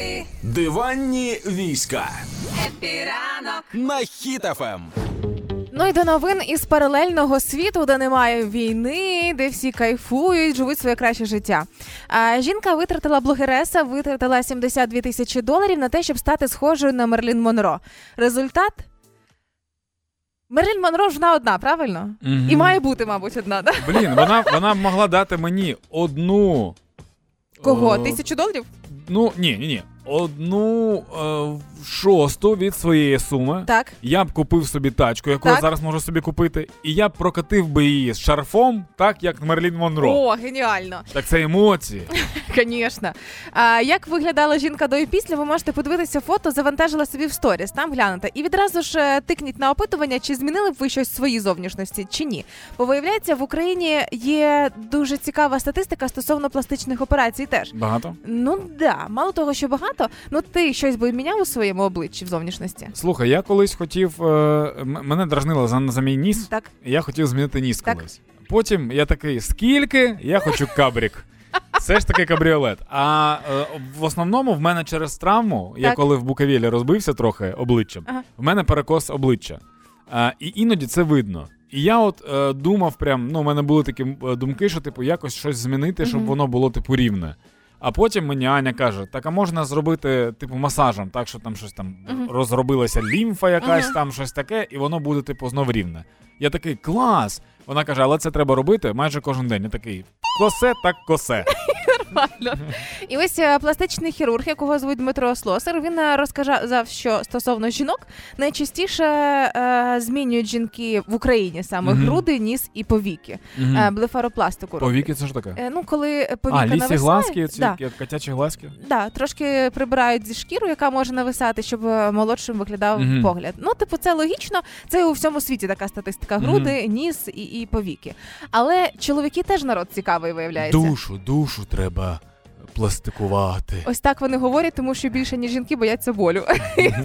Епі, Диванні війська епіранок. на Ем. хітафем. Ну і до новин із паралельного світу, де немає війни, де всі кайфують, живуть своє краще життя. А жінка витратила блогереса, витратила 72 тисячі доларів на те, щоб стати схожою на Мерлін Монро. Результат. Мерлін Монро ж вона одна, правильно? Мгм. І має бути, мабуть, одна. Да? Блін, вона, вона могла дати мені одну. Кого? о, Тисячу доларів? Ну, ні, ні. Одну е, шосту від своєї суми. Так. Я б купив собі тачку, яку Так. я зараз можу собі купити, і я б прокатив би її з шарфом, так як Мерлін Монро. О, геніально. Так це емоції. Звісно. А як виглядала жінка до і після, ви можете подивитися фото, завантажила собі в сторіс, там глянути. І відразу ж е, тикніть на опитування, чи змінили б ви щось в своїй зовнішності, чи ні. Бо виявляється, в Україні є дуже цікава статистика стосовно пластичних операцій теж. Багато. Ну да, мало того, що багато, ну ти щось би міняв у своєму обличчі в зовнішності? Слухай, я колись хотів. Е, мене дражнило за, за мій ніс. Так. Я хотів змінити ніс Так. колись. Потім я такий, скільки? Я хочу кабрік. Все ж таки кабріолет. А е, в основному в мене через травму, я коли в Буковелі розбився трохи обличчям, Ага. в мене перекос обличчя. А, і іноді це видно. І я от е, думав, прям, ну, у мене були такі е, думки, що типу якось щось змінити, щоб Мгм. воно було типу рівне. А потім мені Аня каже: так а можна зробити типу масажем, так що там щось там Мгм. розробилася лімфа, якась Мгм. там щось таке, і воно буде типу знов рівне. Я такий клас. Вона каже, але це треба робити майже кожен день. Я такий косе, так косе. Нормально. І ось е, пластичний хірург, якого звуть Дмитро Слосар, він е, розказав, що стосовно жінок найчастіше е, змінюють жінки в Україні саме Мгм. груди, ніс і повіки. Мгм. Е, блефаропластику. Повіки це що таке? Е, ну, коли повіка А, лісі нависає, глазки, ці да, котячі глазки. да, трошки прибирають зі шкіру, яка може нависати, щоб е, молодшим виглядав Мгм. погляд. Ну, типу, це логічно. Це у всьому світі така статистика: груди, ніс і, і повіки. Але чоловіки теж народ цікавий виявляється. Душу, душу треба Uh, пластикувати. Ось так вони говорять, тому що більше ніж жінки бояться болю.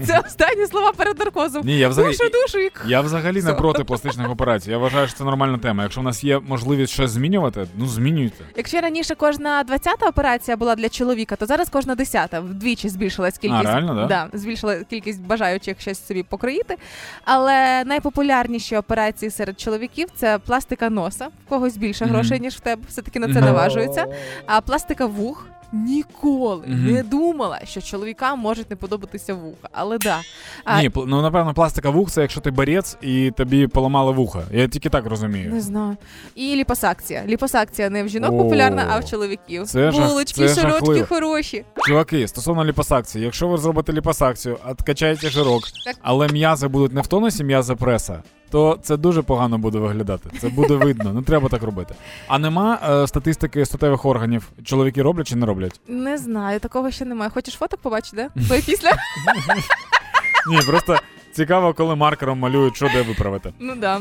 Це останні слова перед наркозом. Ні, я взагалі, Душу, душу і я взагалі не проти пластичних операцій. Я вважаю, що це нормальна тема. Якщо в нас є можливість щось змінювати, ну змінюйте. Якщо раніше кожна 20-та операція була для чоловіка, то зараз кожна 10-та. Вдвічі збільшилась кількість. А, реально, да? збільшила кількість бажаючих щось собі покроїти. Але найпопулярніші операції серед чоловіків це пластика носа. В когось більше грошей, ніж в тебе. Все-таки на це наважуються. А пластика вух. Ніколи Мгм. не думала, що чоловікам можуть не подобатися вуха. Але да. А, Ні, ну напевно, пластика вух це якщо ти борець і тобі поламали вуха. Я тільки так розумію. Не знаю. І ліпосакція. Ліпосакція не в жінок О, популярна, а в чоловіків. це Булочки, це широтки, жахливо. хороші. Чуваки, стосовно ліпосакції, якщо ви зробите ліпосакцію, откачаєте жирок, Так. але м'язи будуть не в тонусі м'язи преса, то це дуже погано буде виглядати. Це буде видно, не треба так робити. А нема е, статистики статевих органів. Чоловіки роблять чи не роблять? Не знаю, такого ще немає. Хочеш фоток побачити, де? До і після? Ні, просто цікаво, коли маркером малюють, що де виправити. ну да.